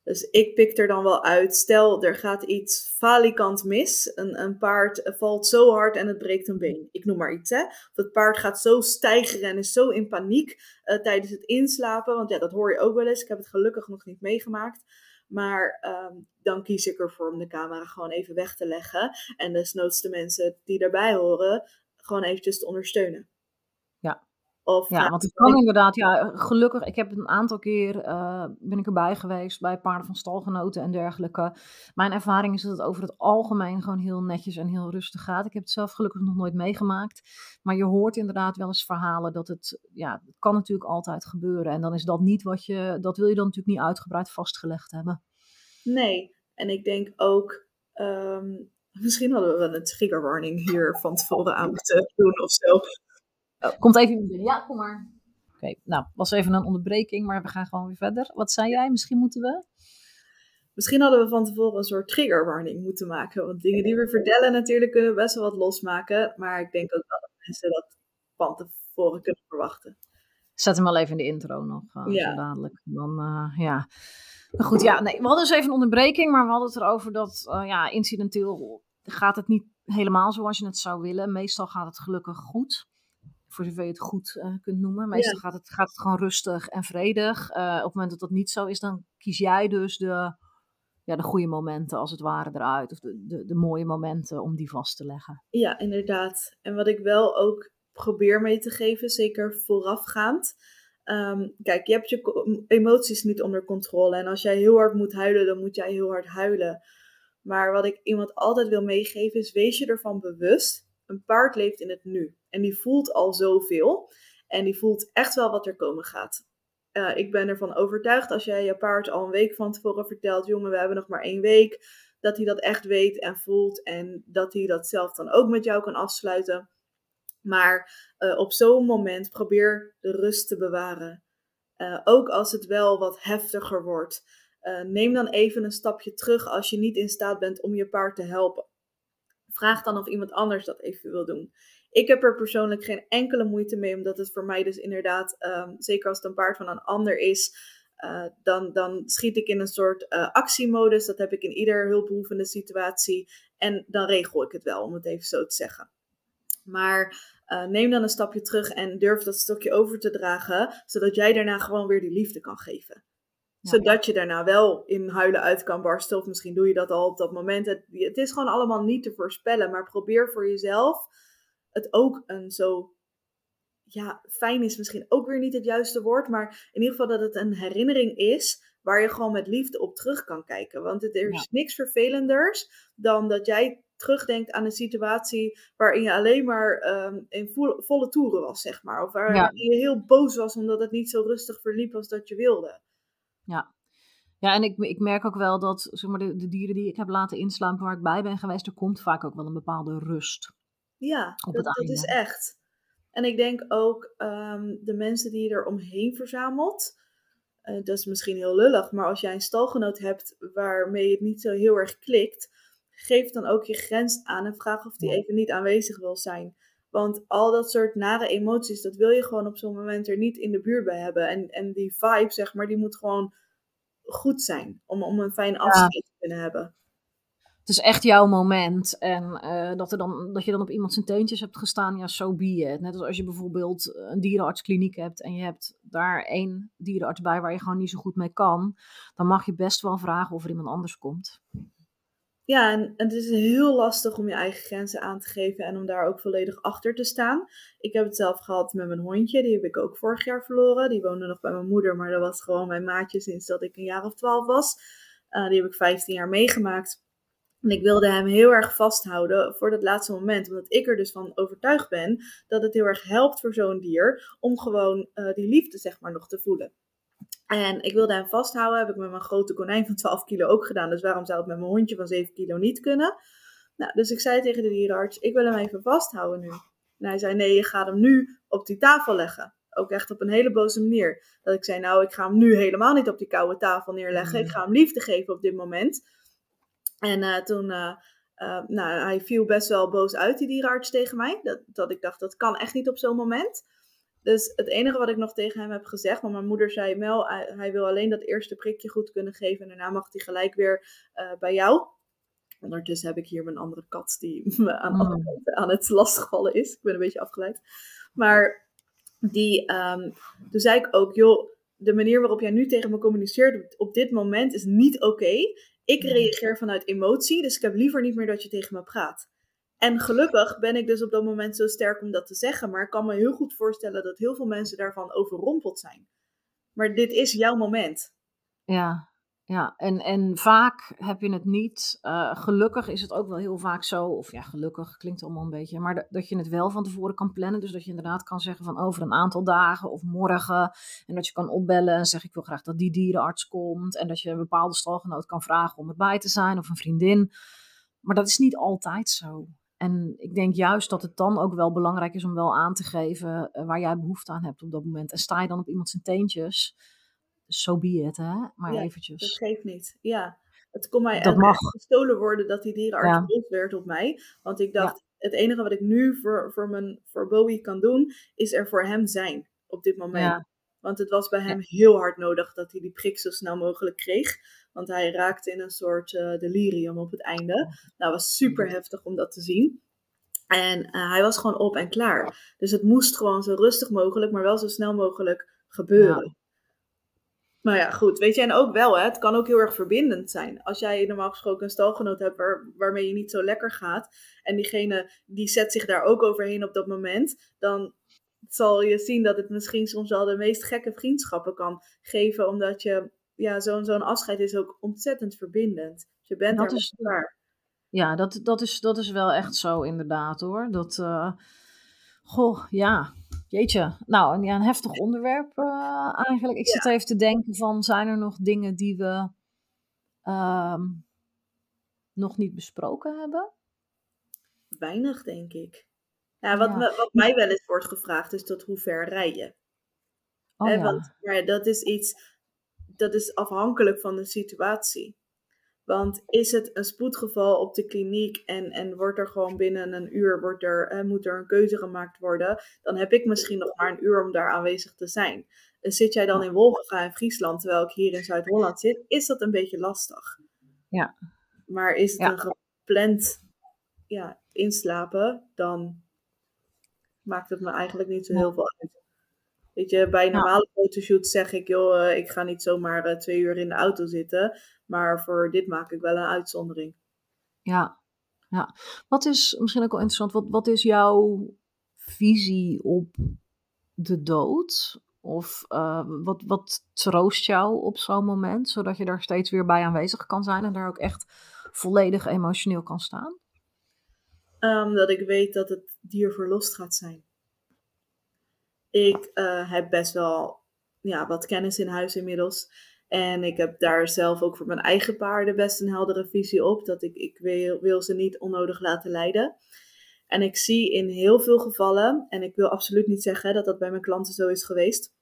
Dus ik pik er dan wel uit. Stel, er gaat iets falikant mis. Een, een paard valt zo hard en het breekt een been. Ik noem maar iets, hè. Of het paard gaat zo stijgeren en is zo in paniek uh, tijdens het inslapen. Want ja, dat hoor je ook wel eens. Ik heb het gelukkig nog niet meegemaakt. Maar um, dan kies ik ervoor om de camera gewoon even weg te leggen. En desnoods de mensen die daarbij horen, gewoon eventjes te ondersteunen. Of, ja, want het kan inderdaad, ja, gelukkig, ik heb een aantal keer, uh, ben ik erbij geweest bij paarden van stalgenoten en dergelijke. Mijn ervaring is dat het over het algemeen gewoon heel netjes en heel rustig gaat. Ik heb het zelf gelukkig nog nooit meegemaakt. Maar je hoort inderdaad wel eens verhalen dat het, ja, het kan natuurlijk altijd gebeuren. En dan is dat niet wat je, dat wil je dan natuurlijk niet uitgebreid vastgelegd hebben. Nee, en ik denk ook, um, misschien hadden we wel een trigger warning hier van tevoren aan moeten doen of zo. Oh. Komt even binnen. Ja, kom maar. Oké, nou, was even een onderbreking, maar we gaan gewoon weer verder. Wat zei jij? Misschien moeten we? Misschien hadden we van tevoren een soort trigger warning moeten maken. Want dingen die we vertellen natuurlijk kunnen best wel wat losmaken. Maar ik denk ook dat mensen dat van tevoren kunnen verwachten. Zet hem al even in de intro nog. Uh, ja. Zo dadelijk. Dan, uh, ja. Maar goed, ja, nee, we hadden dus even een onderbreking. Maar we hadden het erover dat, uh, ja, incidenteel gaat het niet helemaal zoals je het zou willen. Meestal gaat het gelukkig goed voor zover je het goed uh, kunt noemen. Meestal gaat, het, gaat het gewoon rustig en vredig. Uh, op het moment dat dat niet zo is, dan kies jij dus de, ja, de goede momenten als het ware eruit. Of de, de, de mooie momenten om die vast te leggen. Ja, inderdaad. En wat ik wel ook probeer mee te geven, zeker voorafgaand. Um, kijk, je hebt je emoties niet onder controle. En als jij heel hard moet huilen, dan moet jij heel hard huilen. Maar wat ik iemand altijd wil meegeven is, wees je ervan bewust een paard leeft in het nu. En die voelt al zoveel. En die voelt echt wel wat er komen gaat. Uh, ik ben ervan overtuigd als jij je paard al een week van tevoren vertelt: jongen, we hebben nog maar één week. Dat hij dat echt weet en voelt. En dat hij dat zelf dan ook met jou kan afsluiten. Maar uh, op zo'n moment probeer de rust te bewaren. Uh, ook als het wel wat heftiger wordt. Neem dan even een stapje terug als je niet in staat bent om je paard te helpen vraag dan of iemand anders dat even wil doen. Ik heb er persoonlijk geen enkele moeite mee, omdat het voor mij dus inderdaad, um, zeker als het een paard van een ander is, uh, dan, dan schiet ik in een soort uh, actiemodus. Dat heb ik in ieder hulpbehoevende situatie. En dan regel ik het wel, om het even zo te zeggen. Maar neem dan een stapje terug en durf dat stokje over te dragen, zodat jij daarna gewoon weer die liefde kan geven zodat je daarna wel in huilen uit kan barsten. Of misschien doe je dat al op dat moment. Het, het is gewoon allemaal niet te voorspellen. Maar probeer voor jezelf het ook een zo. Ja, fijn is misschien ook weer niet het juiste woord. Maar in ieder geval dat het een herinnering is. Waar je gewoon met liefde op terug kan kijken. Want het, er is niks vervelenders dan dat jij terugdenkt aan een situatie waarin je alleen maar um, in volle toeren was, zeg maar. Of waar je heel boos was omdat het niet zo rustig verliep als dat je wilde. Ja. Ja, en ik, ik merk ook wel dat zeg maar, de, de dieren die ik heb laten inslaan waar ik bij ben geweest, er komt vaak ook wel een bepaalde rust. Ja, dat, dat, is echt. En ik denk ook um, de mensen die je er omheen verzamelt. Uh, dat is misschien heel lullig, maar als jij een stalgenoot hebt waarmee het niet zo heel erg klikt, geef dan ook je grens aan en vraag of die even niet aanwezig wil zijn. Want al dat soort nare emoties, dat wil je gewoon op zo'n moment er niet in de buurt bij hebben. En, en die vibe, zeg maar, die moet gewoon goed zijn om, om een fijn afscheid te kunnen hebben. Het is echt jouw moment. En uh, dat, er dan, dat je dan op iemand zijn teentjes hebt gestaan, ja, zo so be it. Net als als je bijvoorbeeld een dierenartskliniek hebt en je hebt daar één dierenarts bij waar je gewoon niet zo goed mee kan, dan mag je best wel vragen of er iemand anders komt. Ja, en, het is heel lastig om je eigen grenzen aan te geven en om daar ook volledig achter te staan. Ik heb het zelf gehad met mijn hondje, die heb ik ook vorig jaar verloren. Die woonde nog bij mijn moeder, maar dat was gewoon mijn maatje sinds dat ik een jaar of twaalf was. Uh, die heb ik 15 jaar meegemaakt. En ik wilde hem heel erg vasthouden voor dat laatste moment. Omdat ik er dus van overtuigd ben dat het heel erg helpt voor zo'n dier om gewoon uh, die liefde zeg maar nog te voelen. En ik wilde hem vasthouden. Heb ik met mijn grote konijn van 12 kilo ook gedaan. Dus waarom zou het met mijn hondje van 7 kilo niet kunnen? Nou, dus ik zei tegen de dierenarts: Ik wil hem even vasthouden nu. En hij zei: Nee, je gaat hem nu op die tafel leggen. Ook echt op een hele boze manier. Dat ik zei: Nou, ik ga hem nu helemaal niet op die koude tafel neerleggen. Ik mm. ga hem liefde geven op dit moment. En uh, toen. Uh, uh, nou, hij viel best wel boos uit, die dierenarts, tegen mij. Dat, dat ik dacht, dat kan echt niet op zo'n moment. Dus het enige wat ik nog tegen hem heb gezegd, want mijn moeder zei, Mel, hij wil alleen dat eerste prikje goed kunnen geven en daarna mag hij gelijk weer uh, bij jou. Ondertussen heb ik hier mijn andere kat die me aan, oh. aan het lastigvallen is. Ik ben een beetje afgeleid. Maar die, um, toen zei ik ook, joh, de manier waarop jij nu tegen me communiceert op dit moment is niet oké. Ik reageer vanuit emotie, dus ik heb liever niet meer dat je tegen me praat. En gelukkig ben ik dus op dat moment zo sterk om dat te zeggen. Maar ik kan me heel goed voorstellen dat heel veel mensen daarvan overrompeld zijn. Maar dit is jouw moment. Ja, ja. En, en vaak heb je het niet. Uh, gelukkig is het ook wel heel vaak zo. Of ja, gelukkig klinkt allemaal een beetje. Maar dat je het wel van tevoren kan plannen. Dus dat je inderdaad kan zeggen van over een aantal dagen of morgen. En dat je kan opbellen en zeggen ik wil graag dat die dierenarts komt. En dat je een bepaalde stalgenoot kan vragen om erbij te zijn of een vriendin. Maar dat is niet altijd zo. En ik denk juist dat het dan ook wel belangrijk is om wel aan te geven uh, waar jij behoefte aan hebt op dat moment. En sta je dan op iemand zijn teentjes, zo so be it, hè? Maar ja, eventjes. Dat geeft niet, ja. Het kon mij mag. gestolen worden dat die dierenarts ja. werd op mij. Want ik dacht, het enige wat ik nu voor, voor, mijn, voor Bowie kan doen, is er voor hem zijn op dit moment. Ja. Want het was bij hem heel hard nodig dat hij die prik zo snel mogelijk kreeg. Want hij raakte in een soort uh, delirium op het einde. Nou, dat was super heftig om dat te zien. En uh, hij was gewoon op en klaar. Dus het moest gewoon zo rustig mogelijk, maar wel zo snel mogelijk gebeuren. Ja. Maar ja, goed. Weet je, en ook wel, hè, het kan ook heel erg verbindend zijn. Als jij normaal gesproken een stalgenoot hebt waar, waarmee je niet zo lekker gaat. En diegene die zet zich daar ook overheen op dat moment. Dan zal je zien dat het misschien soms wel de meest gekke vriendschappen kan geven. Omdat je ja, zo'n zo'n afscheid is ook ontzettend verbindend. Dus je bent dat er is, klaar. Ja, dat, dat, is, dat is wel echt zo inderdaad hoor. Dat, uh, goh, ja, jeetje. Nou, ja, een heftig onderwerp uh, eigenlijk. Ik zit even te denken van, zijn er nog dingen die we uh, nog niet besproken hebben? Weinig, denk ik. Ja, wat, wat mij wel eens wordt gevraagd is tot hoe ver rij je? Oh. Want ja, dat is iets dat is afhankelijk van de situatie. Want is het een spoedgeval op de kliniek en, en wordt er gewoon binnen een uur wordt er, moet er een keuze gemaakt worden, dan heb ik misschien nog maar een uur om daar aanwezig te zijn. En zit jij dan in Wolvenga in Friesland, terwijl ik hier in Zuid-Holland zit, is dat een beetje lastig. Ja. Maar is het een gepland ja, inslapen, dan maakt het me eigenlijk niet zo heel veel uit. Weet je, bij normale fotoshoots zeg ik, joh, eh, ik ga niet zomaar uh, twee uur in de auto zitten. Maar voor dit maak ik wel een uitzondering. Ja, ja. Wat is misschien ook wel interessant, wat, wat is jouw visie op de dood? Of uh, wat, wat troost jou op zo'n moment, zodat je daar steeds weer bij aanwezig kan zijn en daar ook echt volledig emotioneel kan staan? Um, dat ik weet dat het dier verlost gaat zijn. Ik uh, heb best wel ja, wat kennis in huis inmiddels. En ik heb daar zelf ook voor mijn eigen paarden best een heldere visie op. Dat ik, ik wil, wil ze niet onnodig laten lijden. En ik zie in heel veel gevallen, en ik wil absoluut niet zeggen dat dat bij mijn klanten zo is geweest.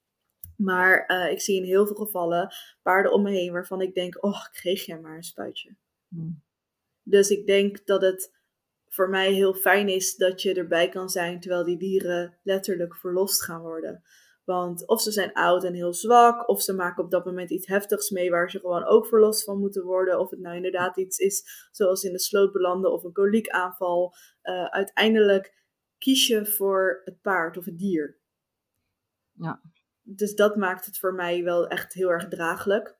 Maar uh, ik zie in heel veel gevallen paarden om me heen waarvan ik denk, oh, kreeg jij maar een spuitje. Hmm. Dus ik denk dat het voor mij heel fijn is dat je erbij kan zijn terwijl die dieren letterlijk verlost gaan worden. Want of ze zijn oud en heel zwak, of ze maken op dat moment iets heftigs mee waar ze gewoon ook verlost van moeten worden. Of het nou inderdaad iets is zoals in de sloot belanden of een koliekaanval. Uh, uiteindelijk kies je voor het paard of het dier. Ja. Dus dat maakt het voor mij wel echt heel erg draaglijk.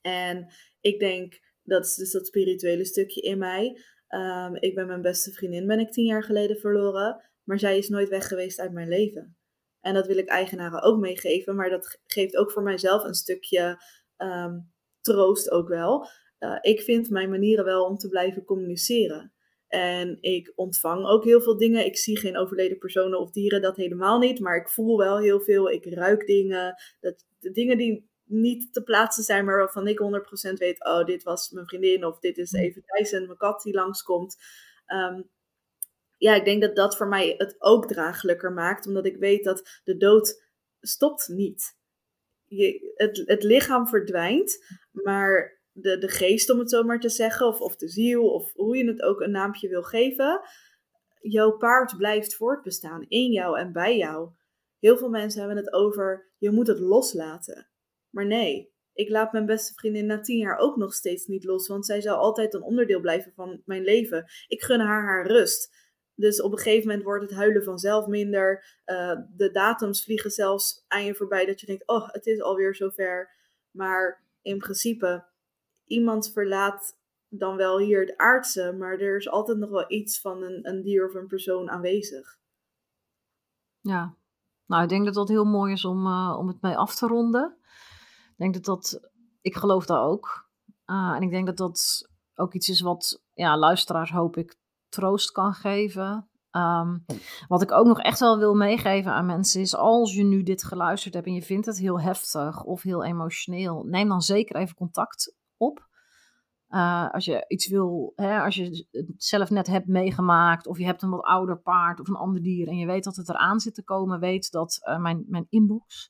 En ik denk Dat is dus dat spirituele stukje in mij. Ehm, ik ben mijn beste vriendin, ben ik tien jaar geleden verloren. Maar zij is nooit weg geweest uit mijn leven. En dat wil ik eigenaren ook meegeven. Maar dat geeft ook voor mijzelf een stukje ehm, troost ook wel. Uh, ik vind mijn manieren wel om te blijven communiceren. En ik ontvang ook heel veel dingen. Ik zie geen overleden personen of dieren, dat helemaal niet. Maar ik voel wel heel veel. Ik ruik dingen. Dat, de dingen die niet te plaatsen zijn, maar waarvan ik 100% weet: oh, dit was mijn vriendin. Of dit is mm. even Tyson, mijn kat die langskomt. Um, ja, ik denk dat dat voor mij het ook draaglijker maakt. Omdat ik weet dat de dood stopt niet. Je, het, het lichaam verdwijnt, maar de, de geest, om het zo maar te zeggen, of, of de ziel, of hoe je het ook een naampje wil geven, jouw paard blijft voortbestaan in jou en bij jou. Heel veel mensen hebben het over, je moet het loslaten. Maar nee, ik laat mijn beste vriendin na tien jaar ook nog steeds niet los, want zij zal altijd een onderdeel blijven van mijn leven. Ik gun haar haar rust. Dus op een gegeven moment wordt het huilen vanzelf minder. Uh, de datums vliegen zelfs aan je voorbij dat je denkt, oh, het is alweer zover. Maar in principe, iemand verlaat dan wel hier het aardse, maar er is altijd nog wel iets van een, een dier of een persoon aanwezig. Ja, nou, ik denk dat dat heel mooi is om, uh, om het mee af te ronden. Ik denk dat dat, ik geloof daar ook. Uh, en ik denk dat dat ook iets is wat ja, luisteraars, hoop ik, troost kan geven. Um, wat ik ook nog echt wel wil meegeven aan mensen is, als je nu dit geluisterd hebt en je vindt het heel heftig of heel emotioneel, neem dan zeker even contact op. Uh, als je iets wil, hè, als je het zelf net hebt meegemaakt, of je hebt een wat ouder paard of een ander dier en je weet dat het eraan zit te komen, weet dat uh, mijn, mijn inbox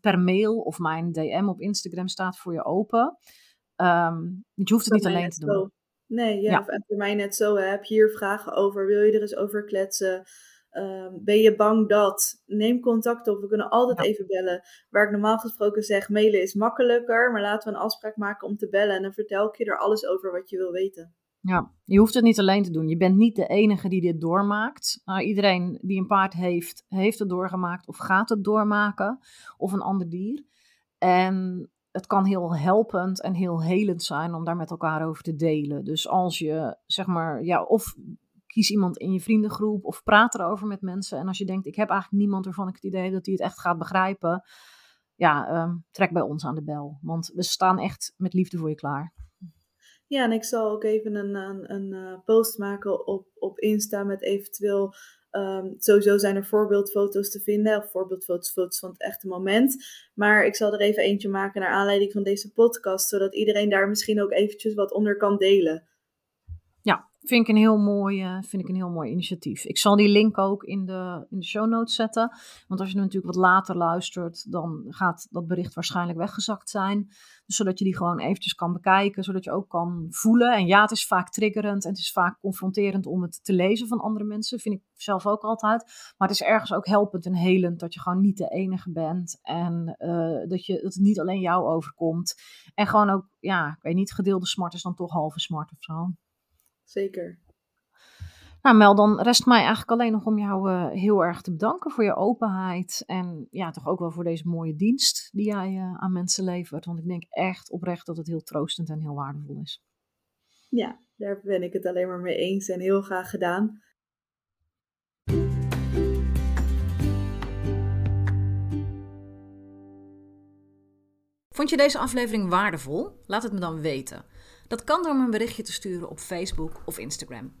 per mail of mijn DM op Instagram staat voor je open. Um, je hoeft het niet alleen te doen. Nee, ja, ja. voor mij net zo. Heb je hier vragen over? Wil je er eens over kletsen? Um, ben je bang dat? Neem contact op. We kunnen altijd even bellen. Waar ik normaal gesproken zeg, mailen is makkelijker. Maar laten we een afspraak maken om te bellen. En dan vertel ik je er alles over wat je wil weten. Ja, je hoeft het niet alleen te doen. Je bent niet de enige die dit doormaakt. Uh, iedereen die een paard heeft, heeft het doorgemaakt of gaat het doormaken. Of een ander dier. En het kan heel helpend en heel helend zijn om daar met elkaar over te delen. Dus als je, zeg maar, ja, of kies iemand in je vriendengroep of praat erover met mensen. En als je denkt, ik heb eigenlijk niemand waarvan ik het idee dat hij het echt gaat begrijpen. Ja, um, trek bij ons aan de bel. Want we staan echt met liefde voor je klaar. Ja, en ik zal ook even een, een, een eh, post maken op, op Insta met eventueel Um, sowieso zijn er voorbeeldfoto's te vinden, of voorbeeldfoto's foto's van het echte moment. Maar ik zal er even eentje maken naar aanleiding van deze podcast, zodat iedereen daar misschien ook eventjes wat onder kan delen. Vind ik een heel mooi, uh, vind ik een heel mooi initiatief. Ik zal die link ook in de, in de show notes zetten. Want als je natuurlijk wat later luistert, dan gaat dat bericht waarschijnlijk weggezakt zijn. Dus zodat je die gewoon eventjes kan bekijken, zodat je ook kan voelen. En ja, het is vaak triggerend en het is vaak confronterend om het te lezen van andere mensen. Vind ik zelf ook altijd. Maar het is ergens ook helpend en helend dat je gewoon niet de enige bent. En uh, dat, je, dat het niet alleen jou overkomt. En gewoon ook, ja, ik weet niet, gedeelde smart is dan toch halve smart of zo. Zeker. Nou Mel, dan rest mij eigenlijk alleen nog om jou uh, heel erg te bedanken voor je openheid. En ja, toch ook wel voor deze mooie dienst die jij uh, aan mensen levert. Want ik denk echt oprecht dat het heel troostend en heel waardevol is. Ja, daar ben ik het alleen maar mee eens en heel graag gedaan. Vond je deze aflevering waardevol? Laat het me dan weten. Dat kan door me een berichtje te sturen op Facebook of Instagram.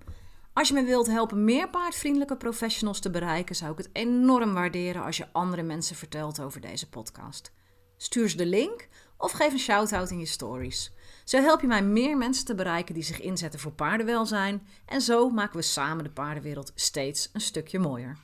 Als je me wilt helpen meer paardvriendelijke professionals te bereiken, zou ik het enorm waarderen als je andere mensen vertelt over deze podcast. Stuur ze de link of geef een shout-out in je stories. Zo help je mij meer mensen te bereiken die zich inzetten voor paardenwelzijn en zo maken we samen de paardenwereld steeds een stukje mooier.